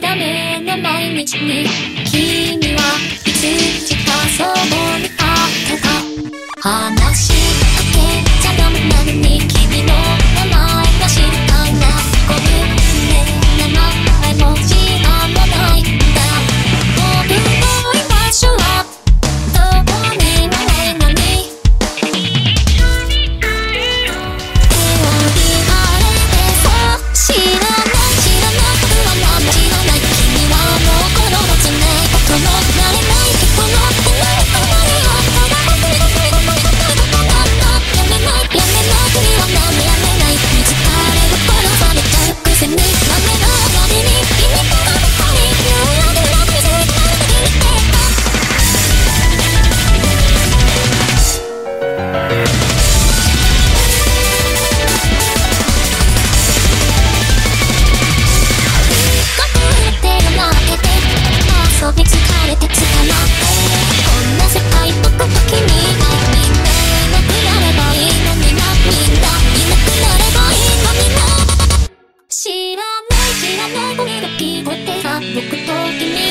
ダメな毎日に。君はいつしかそうにあったた話こんな世界と君以外みんないなくなればいいのにな。みんないなくなればいいのにな。知らない知らないこが聞こえてさ。僕と君